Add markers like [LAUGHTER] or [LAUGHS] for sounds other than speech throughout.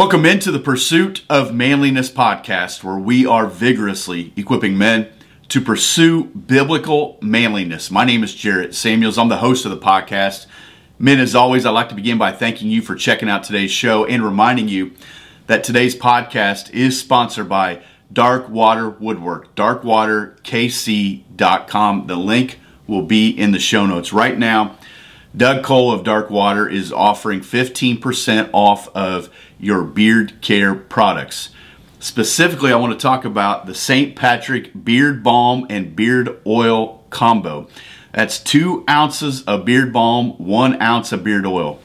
Welcome into the Pursuit of Manliness podcast, where we are vigorously equipping men to pursue biblical manliness. My name is Jarrett Samuels. I'm the host of the podcast. Men, as always, I'd like to begin by thanking you for checking out today's show and reminding you that today's podcast is sponsored by Dark Water Woodwork, darkwaterkc.com. The link will be in the show notes. Right now, Doug Cole of Dark Water is offering 15% off of your beard care products. Specifically, I want to talk about the St. Patrick Beard Balm and Beard Oil combo. That's two ounces of beard balm, one ounce of beard oil.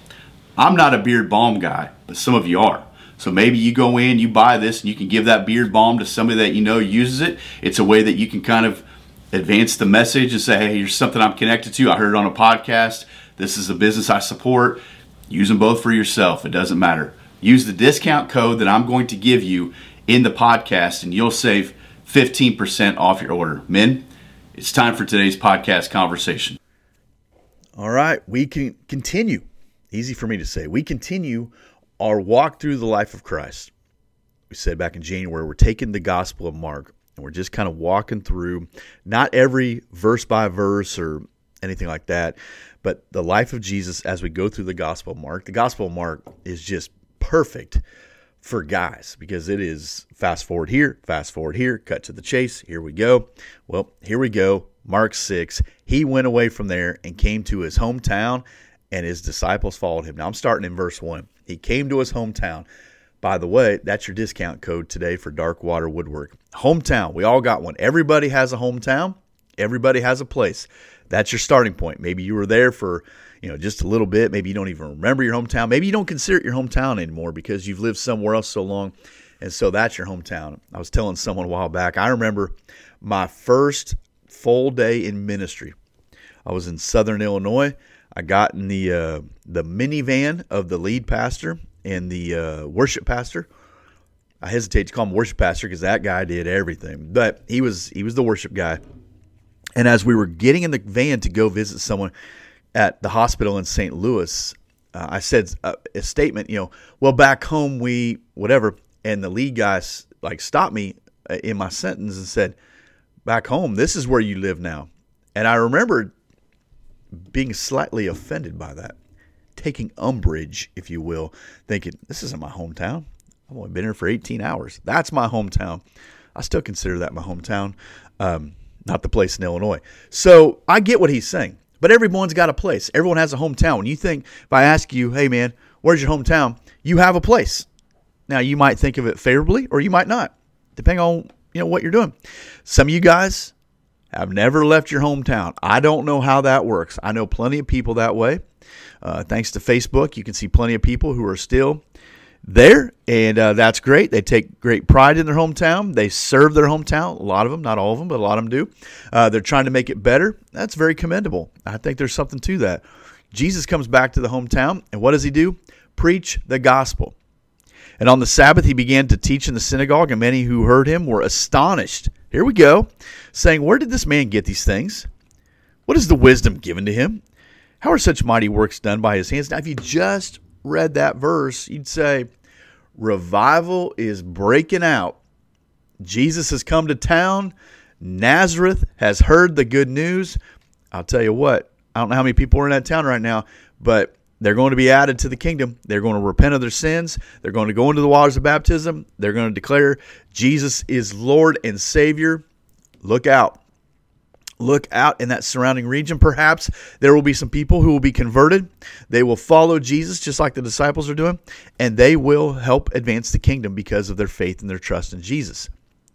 I'm not a beard balm guy, but some of you are. So maybe you go in, you buy this, and you can give that beard balm to somebody that you know uses it. It's a way that you can kind of advance the message and say, hey, here's something I'm connected to. I heard it on a podcast. This is a business I support. Use them both for yourself. It doesn't matter. Use the discount code that I'm going to give you in the podcast, and you'll save 15% off your order. Men, it's time for today's podcast conversation. All right, we can continue. Easy for me to say. We continue our walk through the life of Christ. We said back in January, we're taking the Gospel of Mark and we're just kind of walking through not every verse by verse or anything like that, but the life of Jesus as we go through the Gospel of Mark. The Gospel of Mark is just perfect for guys because it is fast forward here, fast forward here, cut to the chase. Here we go. Well, here we go. Mark 6. He went away from there and came to his hometown, and his disciples followed him. Now I'm starting in verse 1. He came to his hometown. By the way, that's your discount code today for Dark Water Woodwork. Hometown. We all got one. Everybody has a hometown. Everybody has a place. That's your starting point. Maybe you were there for you know, just a little bit. Maybe you don't even remember your hometown. Maybe you don't consider it your hometown anymore because you've lived somewhere else so long. And so that's your hometown. I was telling someone a while back, I remember my first full day in ministry. I was in Southern Illinois. I got in the uh, the minivan of the lead pastor and the uh, worship pastor. I hesitate to call him worship pastor because that guy did everything, but he was he was the worship guy. And as we were getting in the van to go visit someone, at the hospital in St. Louis, uh, I said a, uh, a, statement, you know, well, back home we whatever, and the lead guy like stopped me uh, in my sentence and said, back home, this is where you live now, and I remember being slightly offended by that, taking umbrage, if you will, thinking this isn't my hometown. I've only been here for 18 hours. That's my hometown. I still consider that my hometown, um, not the place in Illinois. So I get what he's saying. But everyone's got a place. Everyone has a hometown. When you think, if I ask you, hey man, where's your hometown? You have a place. Now you might think of it favorably or you might not, depending on you know what you're doing. Some of you guys have never left your hometown. I don't know how that works. I know plenty of people that way. Uh, thanks to Facebook, you can see plenty of people who are still there, and uh, that's great. They take great pride in their hometown. They serve their hometown. A lot of them, not all of them, but a lot of them do. Uh, they're trying to make it better. That's very commendable. I think there's something to that. Jesus comes back to the hometown, and what does he do? Preach the gospel. And on the Sabbath, he began to teach in the synagogue, and many who heard him were astonished. Here we go, saying, Where did this man get these things? What is the wisdom given to him? How are such mighty works done by his hands? Now, if you just read that verse, you'd say, Revival is breaking out. Jesus has come to town. Nazareth has heard the good news. I'll tell you what, I don't know how many people are in that town right now, but they're going to be added to the kingdom. They're going to repent of their sins. They're going to go into the waters of baptism. They're going to declare Jesus is Lord and Savior. Look out look out in that surrounding region. Perhaps there will be some people who will be converted. They will follow Jesus just like the disciples are doing, and they will help advance the kingdom because of their faith and their trust in Jesus.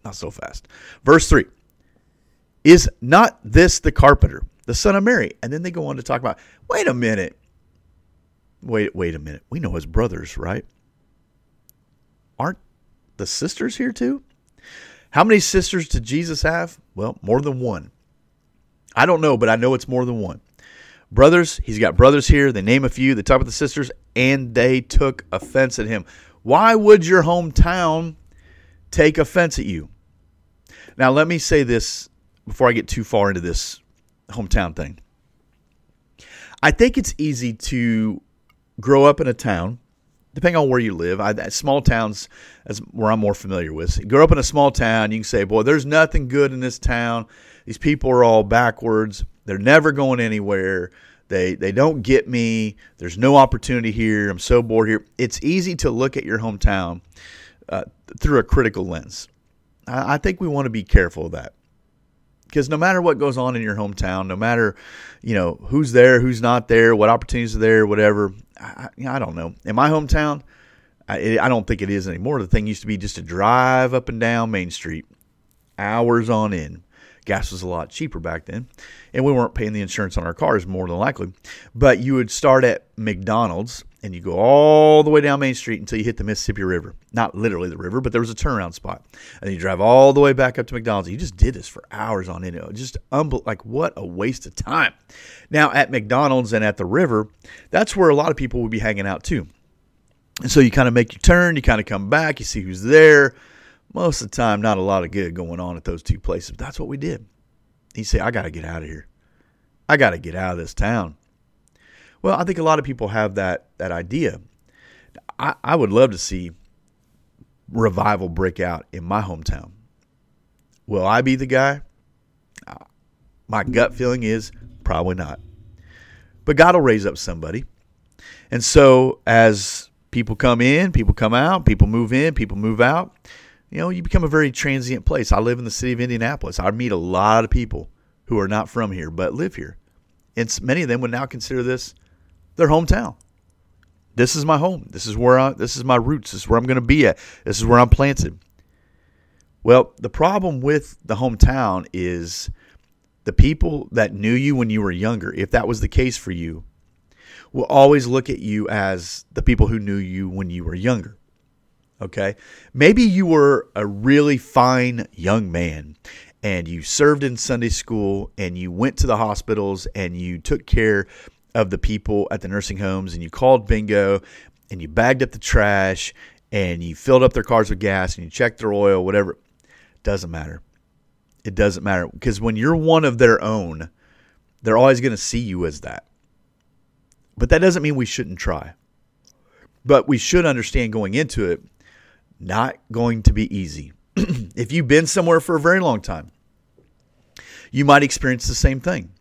Not so fast. Verse 3 Is not this the carpenter, the son of Mary? And then they go on to talk about, wait a minute. Wait, wait a minute. We know his brothers, right? Aren't the sisters here too? How many sisters did Jesus have? Well, more than one. I don't know, but I know it's more than one. Brothers, he's got brothers here. They name a few, the top of the sisters, and they took offense at him. Why would your hometown take offense at you? Now, let me say this before I get too far into this hometown thing. I think it's easy to grow up in a town depending on where you live. I, small towns is where I'm more familiar with. You grow up in a small town, you can say, "Boy, there's nothing good in this town. These people are all backwards. They're never going anywhere. They they don't get me. There's no opportunity here. I'm so bored here." It's easy to look at your hometown uh, through a critical lens. I, I think we want to be careful of that because no matter what goes on in your hometown, no matter you know who's there, who's not there, what opportunities are there, whatever. I, I don't know. In my hometown, I, I don't think it is anymore. The thing used to be just to drive up and down Main Street, hours on end. Gas was a lot cheaper back then, and we weren't paying the insurance on our cars more than likely. But you would start at McDonald's and you go all the way down Main Street until you hit the Mississippi River. Not literally the river, but there was a turnaround spot. And you drive all the way back up to McDonald's. You just did this for hours on end. Just unbel- like what a waste of time. Now at McDonald's and at the river, that's where a lot of people would be hanging out too. And so you kind of make your turn, you kind of come back, you see who's there. Most of the time, not a lot of good going on at those two places. That's what we did. He said, I got to get out of here. I got to get out of this town. Well, I think a lot of people have that that idea. I, I would love to see revival break out in my hometown. Will I be the guy? Uh, my gut feeling is probably not. But God will raise up somebody. And so as people come in, people come out, people move in, people move out, you know, you become a very transient place. I live in the city of Indianapolis. I meet a lot of people who are not from here but live here. And many of them would now consider this their hometown. This is my home. This is where I this is my roots. This is where I'm going to be at. This is where I'm planted. Well, the problem with the hometown is the people that knew you when you were younger, if that was the case for you, will always look at you as the people who knew you when you were younger. Okay? Maybe you were a really fine young man and you served in Sunday school and you went to the hospitals and you took care of the people at the nursing homes and you called bingo and you bagged up the trash and you filled up their cars with gas and you checked their oil, whatever. Doesn't matter. It doesn't matter because when you're one of their own, they're always going to see you as that. But that doesn't mean we shouldn't try. But we should understand going into it, not going to be easy. [CLEARS THROAT] if you've been somewhere for a very long time, you might experience the same thing.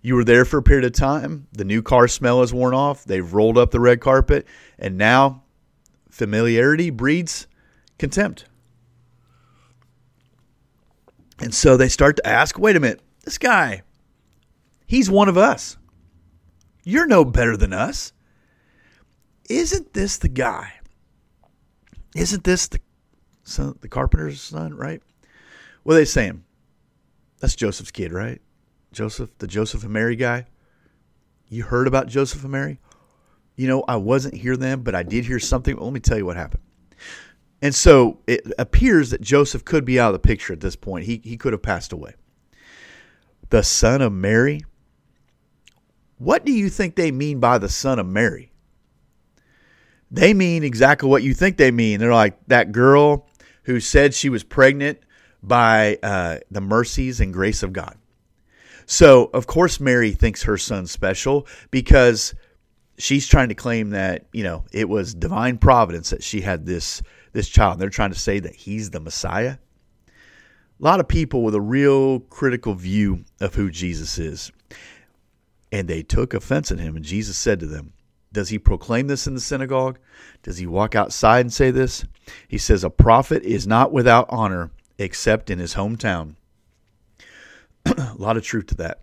You were there for a period of time. The new car smell has worn off. They've rolled up the red carpet. And now familiarity breeds contempt. And so they start to ask wait a minute, this guy, he's one of us. You're no better than us. Isn't this the guy? Isn't this the son, the carpenter's son, right? What are they saying? That's Joseph's kid, right? Joseph, the Joseph and Mary guy. You heard about Joseph and Mary? You know, I wasn't here then, but I did hear something. Well, let me tell you what happened. And so it appears that Joseph could be out of the picture at this point. He, he could have passed away. The son of Mary? What do you think they mean by the son of Mary? They mean exactly what you think they mean. They're like that girl who said she was pregnant by uh, the mercies and grace of God. So, of course, Mary thinks her son's special because she's trying to claim that, you know, it was divine providence that she had this this child. They're trying to say that he's the Messiah. A lot of people with a real critical view of who Jesus is. And they took offense at him. And Jesus said to them, Does he proclaim this in the synagogue? Does he walk outside and say this? He says, A prophet is not without honor except in his hometown [CLEARS THROAT] a lot of truth to that.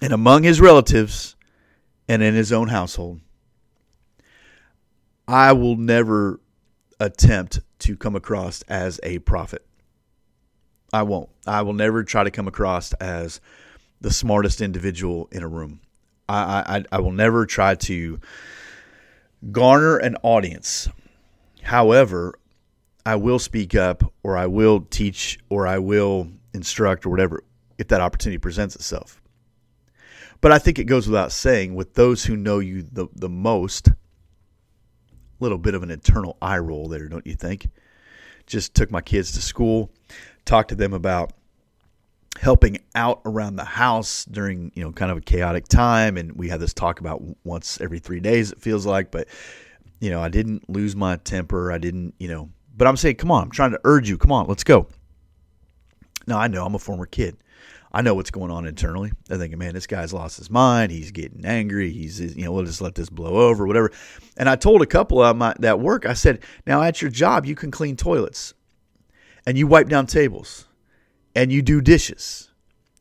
And among his relatives and in his own household. I will never attempt to come across as a prophet. I won't. I will never try to come across as the smartest individual in a room. I, I, I will never try to garner an audience. However, I will speak up or I will teach or I will instruct or whatever if that opportunity presents itself. But I think it goes without saying with those who know you the, the most, a little bit of an internal eye roll there, don't you think? Just took my kids to school, talked to them about helping out around the house during you know kind of a chaotic time. And we had this talk about once every three days it feels like. But you know i didn't lose my temper. I didn't you know but i'm saying come on i'm trying to urge you. Come on let's go. Now i know i'm a former kid. I know what's going on internally. I'm thinking man this guy's lost his mind. He's getting angry. He's you know we'll just let this blow over whatever. And i told a couple of my that work i said now at your job you can clean toilets and you wipe down tables and you do dishes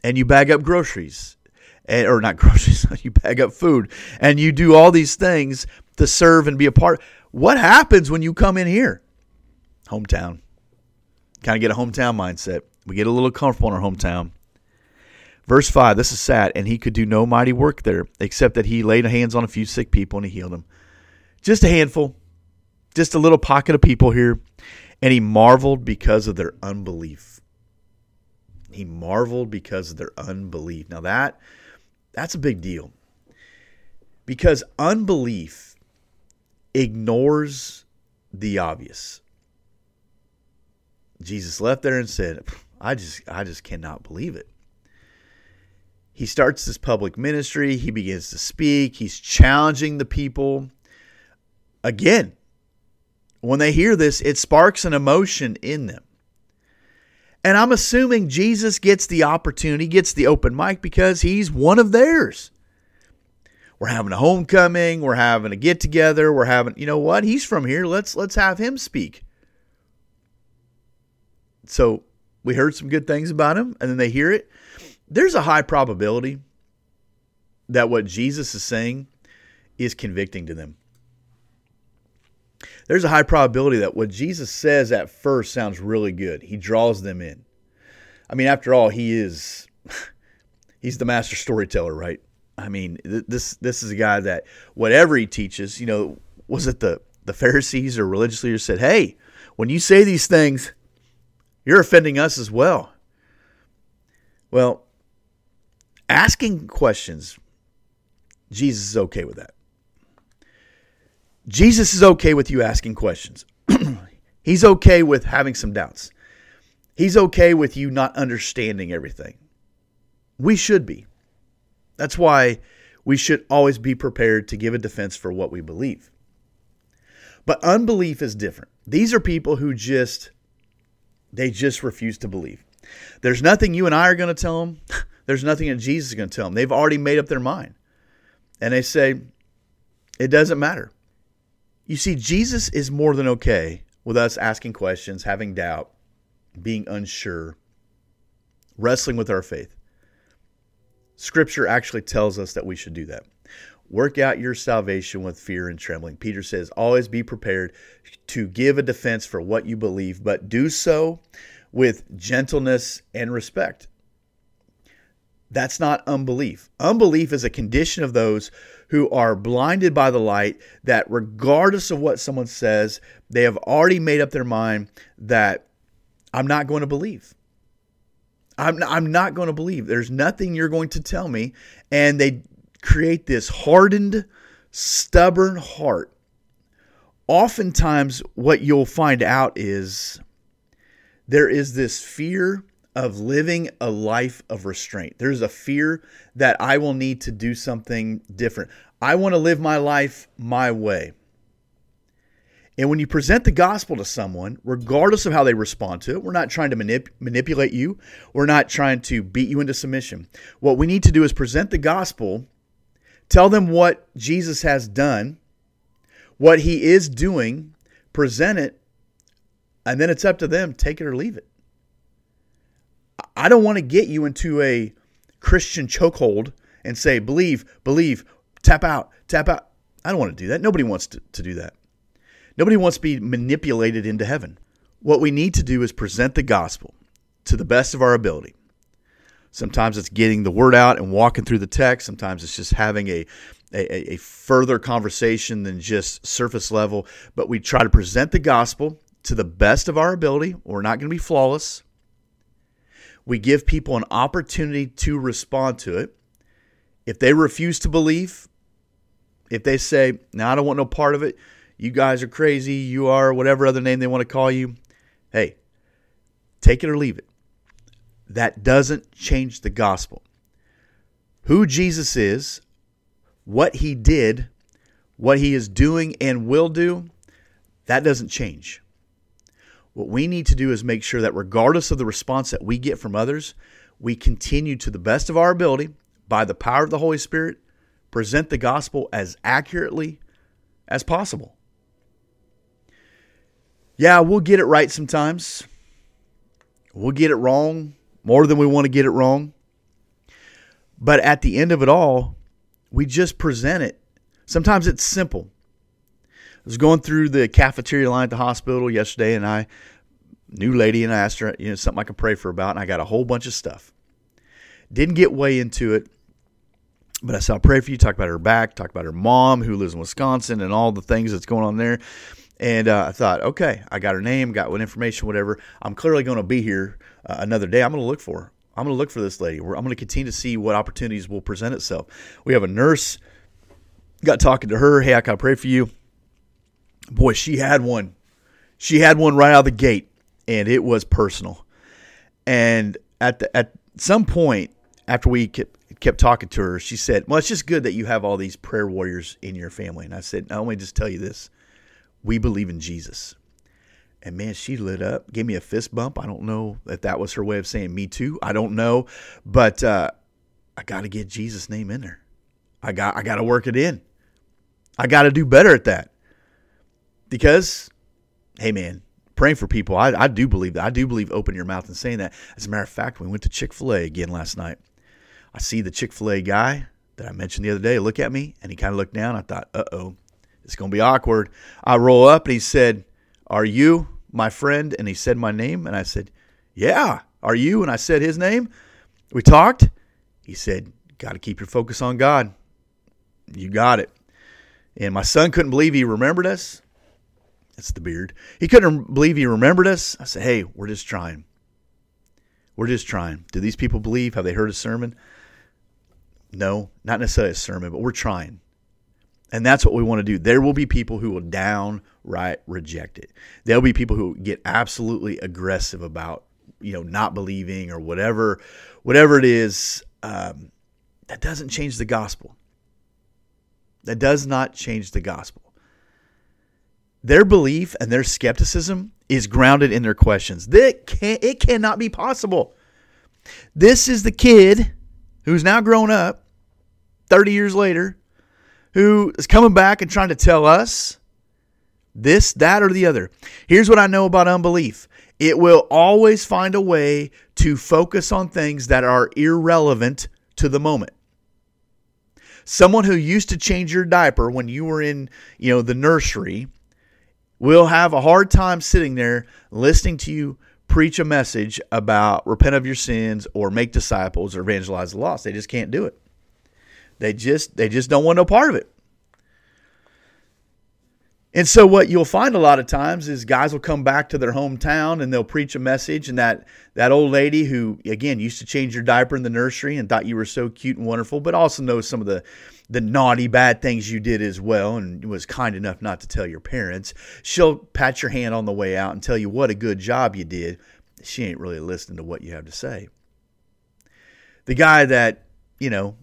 and you bag up groceries and, or not [LAUGHS] groceries you bag up food and you do all these things to serve and be a part what happens when you come in here? Hometown. Kind of get a hometown mindset. We get a little comfortable in our hometown. Verse 5 this is sad and he could do no mighty work there except that he laid hands on a few sick people and he healed them. Just a handful. Just a little pocket of people here. And he marveled because of their unbelief he marveled because of their unbelief. Now that that's a big deal. Because unbelief ignores the obvious. Jesus left there and said, I just I just cannot believe it. He starts this public ministry, he begins to speak, he's challenging the people. Again, when they hear this, it sparks an emotion in them. And I'm assuming Jesus gets the opportunity, gets the open mic because he's one of theirs. We're having a homecoming, we're having a get together, we're having, you know what? He's from here. Let's let's have him speak. So, we heard some good things about him and then they hear it. There's a high probability that what Jesus is saying is convicting to them there's a high probability that what Jesus says at first sounds really good. He draws them in. I mean, after all, he is [LAUGHS] he's the master storyteller, right? I mean, this this is a guy that whatever he teaches, you know, was it the the Pharisees or religious leaders said, "Hey, when you say these things, you're offending us as well." Well, asking questions, Jesus is okay with that. Jesus is okay with you asking questions. [CLEARS THROAT] He's okay with having some doubts. He's okay with you not understanding everything. We should be. That's why we should always be prepared to give a defense for what we believe. But unbelief is different. These are people who just they just refuse to believe. There's nothing you and I are going to tell them. [LAUGHS] There's nothing that Jesus is going to tell them. They've already made up their mind. And they say, it doesn't matter. You see, Jesus is more than okay with us asking questions, having doubt, being unsure, wrestling with our faith. Scripture actually tells us that we should do that. Work out your salvation with fear and trembling. Peter says, always be prepared to give a defense for what you believe, but do so with gentleness and respect. That's not unbelief. Unbelief is a condition of those who are blinded by the light that, regardless of what someone says, they have already made up their mind that I'm not going to believe. I'm, I'm not going to believe. There's nothing you're going to tell me. And they create this hardened, stubborn heart. Oftentimes, what you'll find out is there is this fear of living a life of restraint. There's a fear that I will need to do something different. I want to live my life my way. And when you present the gospel to someone, regardless of how they respond to it, we're not trying to manip- manipulate you. We're not trying to beat you into submission. What we need to do is present the gospel, tell them what Jesus has done, what he is doing, present it, and then it's up to them take it or leave it. I don't want to get you into a Christian chokehold and say, believe, believe, tap out, tap out. I don't want to do that. Nobody wants to, to do that. Nobody wants to be manipulated into heaven. What we need to do is present the gospel to the best of our ability. Sometimes it's getting the word out and walking through the text. Sometimes it's just having a, a, a further conversation than just surface level. But we try to present the gospel to the best of our ability. We're not going to be flawless. We give people an opportunity to respond to it. If they refuse to believe, if they say, "No, I don't want no part of it," you guys are crazy, you are whatever other name they want to call you, hey, take it or leave it. that doesn't change the gospel. Who Jesus is, what he did, what he is doing and will do, that doesn't change. What we need to do is make sure that regardless of the response that we get from others, we continue to the best of our ability by the power of the Holy Spirit present the gospel as accurately as possible. Yeah, we'll get it right sometimes. We'll get it wrong more than we want to get it wrong. But at the end of it all, we just present it. Sometimes it's simple. I was going through the cafeteria line at the hospital yesterday, and I, new lady, and I asked her, you know, something I could pray for about, and I got a whole bunch of stuff. Didn't get way into it, but I said, I'll pray for you. Talk about her back, talk about her mom who lives in Wisconsin, and all the things that's going on there. And uh, I thought, okay, I got her name, got what information, whatever. I'm clearly going to be here uh, another day. I'm going to look for her. I'm going to look for this lady. I'm going to continue to see what opportunities will present itself. We have a nurse. Got talking to her. Hey, I to pray for you. Boy, she had one. She had one right out of the gate, and it was personal. And at the, at some point after we kept, kept talking to her, she said, "Well, it's just good that you have all these prayer warriors in your family." And I said, "I only just tell you this: we believe in Jesus." And man, she lit up, gave me a fist bump. I don't know if that was her way of saying me too. I don't know, but uh, I got to get Jesus' name in there. I got I got to work it in. I got to do better at that because, hey man, praying for people, I, I do believe that. I do believe open your mouth and saying that. As a matter of fact, we went to Chick Fil A again last night. I see the Chick Fil A guy that I mentioned the other day look at me, and he kind of looked down. I thought, uh oh, it's gonna be awkward. I roll up, and he said, "Are you?" my friend and he said my name and I said, "Yeah, are you?" and I said his name. We talked. He said, "Got to keep your focus on God." You got it. And my son couldn't believe he remembered us. That's the beard. He couldn't believe he remembered us. I said, "Hey, we're just trying. We're just trying. Do these people believe? Have they heard a sermon?" No, not necessarily a sermon, but we're trying. And that's what we want to do. There will be people who will downright reject it. There'll be people who get absolutely aggressive about, you know, not believing or whatever, whatever it is. Um, that doesn't change the gospel. That does not change the gospel. Their belief and their skepticism is grounded in their questions. That can, it cannot be possible. This is the kid who's now grown up 30 years later who is coming back and trying to tell us this, that, or the other. Here's what I know about unbelief it will always find a way to focus on things that are irrelevant to the moment. Someone who used to change your diaper when you were in, you know, the nursery will have a hard time sitting there listening to you preach a message about repent of your sins or make disciples or evangelize the lost. They just can't do it. They just they just don't want no part of it. And so what you'll find a lot of times is guys will come back to their hometown and they'll preach a message and that that old lady who again used to change your diaper in the nursery and thought you were so cute and wonderful but also knows some of the the naughty bad things you did as well and was kind enough not to tell your parents. She'll pat your hand on the way out and tell you what a good job you did. She ain't really listening to what you have to say. The guy that you know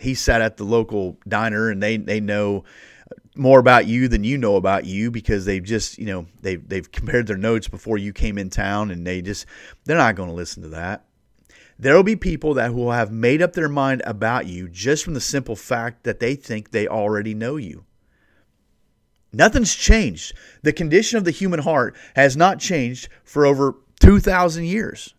he sat at the local diner and they they know more about you than you know about you because they've just you know they've they've compared their notes before you came in town and they just they're not going to listen to that there will be people that will have made up their mind about you just from the simple fact that they think they already know you. Nothing's changed. The condition of the human heart has not changed for over 2000 years.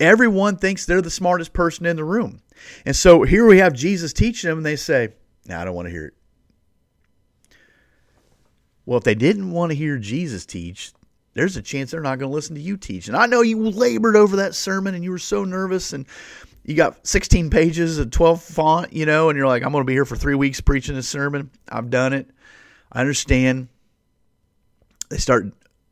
Everyone thinks they're the smartest person in the room. And so here we have Jesus teaching them, and they say, "No, nah, I don't want to hear it." Well, if they didn't want to hear Jesus teach, there's a chance they're not going to listen to you teach. And I know you labored over that sermon, and you were so nervous, and you got 16 pages of 12 font, you know, and you're like, "I'm going to be here for three weeks preaching this sermon." I've done it. I understand. They start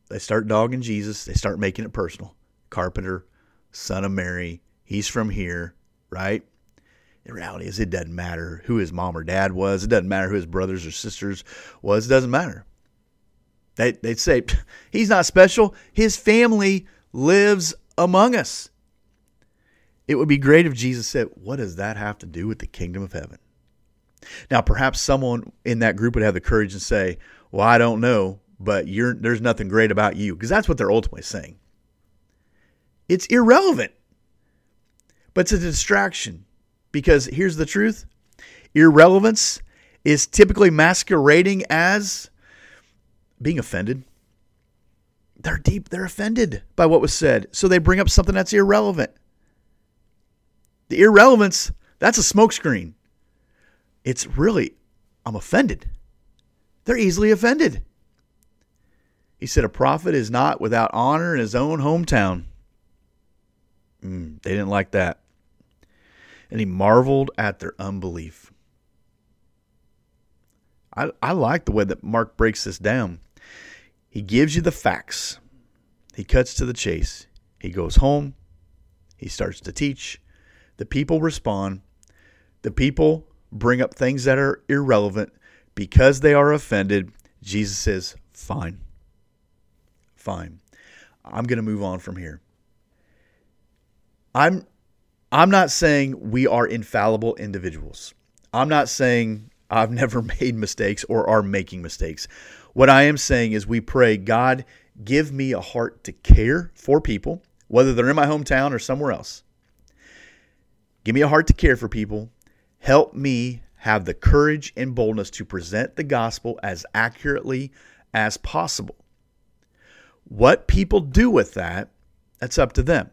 they start dogging Jesus. They start making it personal. Carpenter, son of Mary. He's from here, right? The reality is, it doesn't matter who his mom or dad was. It doesn't matter who his brothers or sisters was. It doesn't matter. They, they'd say, [LAUGHS] he's not special. His family lives among us. It would be great if Jesus said, What does that have to do with the kingdom of heaven? Now, perhaps someone in that group would have the courage and say, Well, I don't know, but there's nothing great about you, because that's what they're ultimately saying. It's irrelevant, but it's a distraction. Because here's the truth irrelevance is typically masquerading as being offended. They're deep, they're offended by what was said. So they bring up something that's irrelevant. The irrelevance, that's a smokescreen. It's really, I'm offended. They're easily offended. He said, A prophet is not without honor in his own hometown. Mm, they didn't like that. And he marveled at their unbelief. I, I like the way that Mark breaks this down. He gives you the facts, he cuts to the chase. He goes home, he starts to teach. The people respond. The people bring up things that are irrelevant because they are offended. Jesus says, Fine. Fine. I'm going to move on from here. I'm I'm not saying we are infallible individuals. I'm not saying I've [LAUGHS] never made mistakes or are making mistakes. What I am saying is we pray, God, give me a heart to care for people, whether they're in my hometown or somewhere else. Give me a heart to care for people. Help me have the courage and boldness to present the gospel as accurately as possible. What people do with that, that's up to them.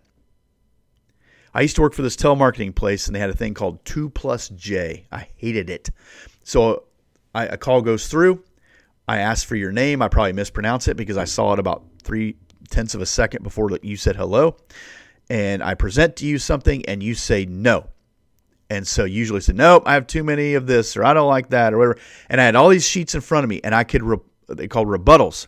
I used to work for this telemarketing place, and they had a thing called 2 plus J. I hated it. So a call goes through. I ask for your name. I probably mispronounce it because I saw it about three tenths of a second before you said hello. And I present to you something, and you say no. And so usually say, nope, I have too many of this, or I don't like that, or whatever. And I had all these sheets in front of me, and I could, re- they called rebuttals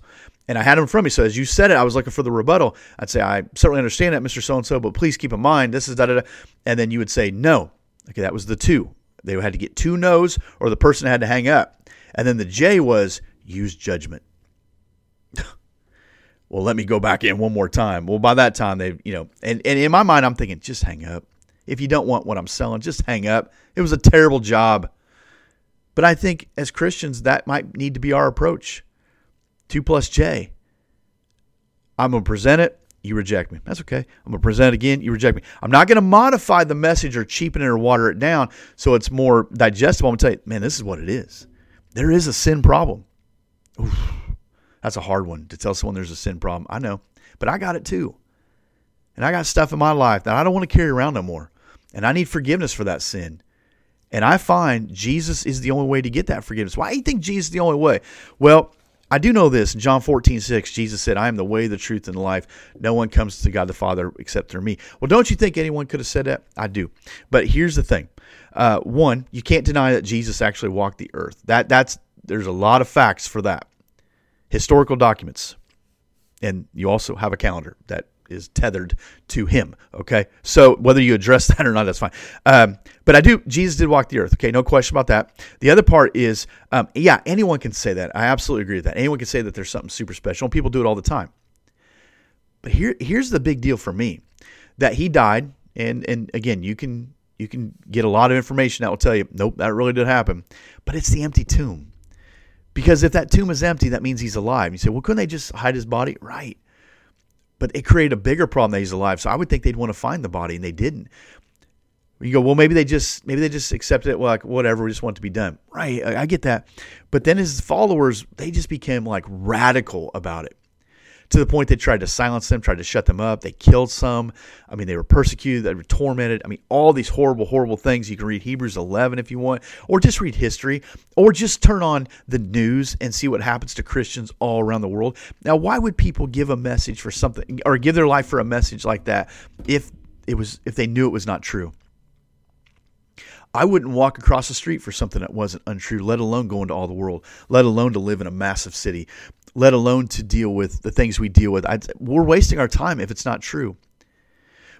and I had them from me. So as you said it, I was looking for the rebuttal. I'd say, I certainly understand that, Mr. So and so, but please keep in mind this is da da da. And then you would say, no. Okay, that was the two. They had to get two no's or the person had to hang up. And then the J was use judgment. [LAUGHS] well, let me go back in one more time. Well, by that time, they, you know, and, and in my mind, I'm thinking, just hang up. If you don't want what I'm selling, just hang up. It was a terrible job. But I think as Christians, that might need to be our approach. 2 plus J. I'm going to present it. You reject me. That's okay. I'm going to present it again. You reject me. I'm not going to modify the message or cheapen it or water it down so it's more digestible. I'm going to tell you, man, this is what it is. There is a sin problem. Oof, that's a hard one to tell someone there's a sin problem. I know, but I got it too. And I got stuff in my life that I don't want to carry around no more. And I need forgiveness for that sin. And I find Jesus is the only way to get that forgiveness. Why do you think Jesus is the only way? Well, I do know this. In John 14, 6, Jesus said, I am the way, the truth, and the life. No one comes to God the Father except through me. Well, don't you think anyone could have said that? I do. But here's the thing. Uh, one, you can't deny that Jesus actually walked the earth. That that's there's a lot of facts for that. Historical documents. And you also have a calendar that is tethered to him. Okay, so whether you address [LAUGHS] that or not, that's fine. Um, but I do. Jesus did walk the earth. Okay, no question about that. The other part is, um, yeah, anyone can say that. I absolutely agree with that. Anyone can say that there's something super special. People do it all the time. But here, here's the big deal for me: that he died, and and again, you can you can get a lot of information that will tell you, nope, that really did happen. But it's the empty tomb. Because if that tomb is empty, that means he's alive. You say, well, couldn't they just hide his body? Right. But it created a bigger problem that he's alive. So I would think they'd want to find the body, and they didn't. You go, well, maybe they just maybe they just accepted it, well, like whatever, we just want it to be done. Right, I get that. But then his followers, they just became like radical about it to the point they tried to silence them, tried to shut them up. They killed some. I mean, they were persecuted, they were tormented. I mean, all these horrible, horrible things. You can read Hebrews 11 if you want, or just read history, or just turn on the news and see what happens to Christians all around the world. Now, why would people give a message for something or give their life for a message like that if it was if they knew it was not true? I wouldn't walk across the street for something that wasn't untrue, let alone go into all the world, let alone to live in a massive city let alone to deal with the things we deal with. I'd, we're wasting our time if it's not true.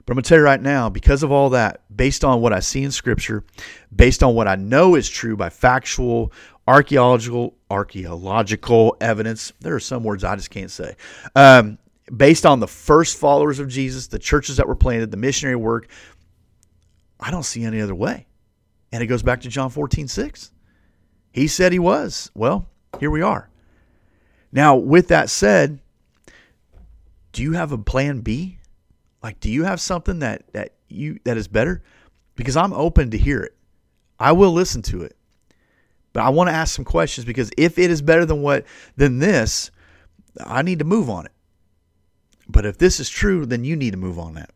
But I'm going to tell you right now, because of all that, based on what I see in Scripture, based on what I know is true by factual, archaeological, archaeological evidence, there are some words I just can't say. Um, based on the first followers of Jesus, the churches that were planted, the missionary work, I don't see any other way. And it goes back to John 14, 6. He said he was. Well, here we are. Now, with that said, do you have a plan B? Like, do you have something that, that you that is better? Because I'm open to hear it. I will listen to it. But I want to ask some questions because if it is better than what than this, I need to move on it. But if this is true, then you need to move on that.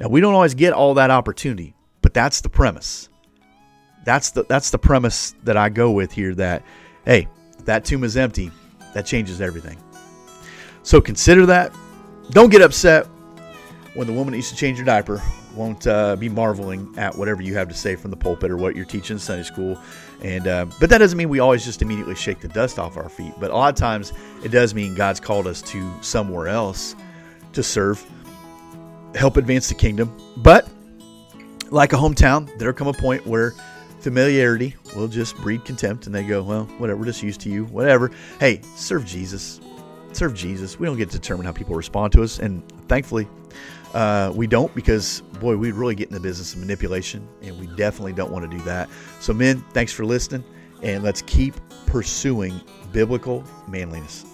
Now we don't always get all that opportunity, but that's the premise. That's the that's the premise that I go with here that hey, that tomb is empty, that changes everything. So consider that. Don't get upset when the woman that used to change your diaper won't uh, be marveling at whatever you have to say from the pulpit or what you're teaching in Sunday school. And uh, but that doesn't mean we always just immediately shake the dust off our feet. But a lot of times it does mean God's called us to somewhere else to serve, help advance the kingdom. But like a hometown, there'll come a point where familiarity will just breed contempt, and they go, "Well, whatever, we're just used to you, whatever." Hey, serve Jesus, serve Jesus. We don't get to determine how people respond to us, and thankfully, uh, we don't because, boy, we'd really get in the business of manipulation, and we definitely don't want to do that. So, men, thanks for listening, and let's keep pursuing biblical manliness.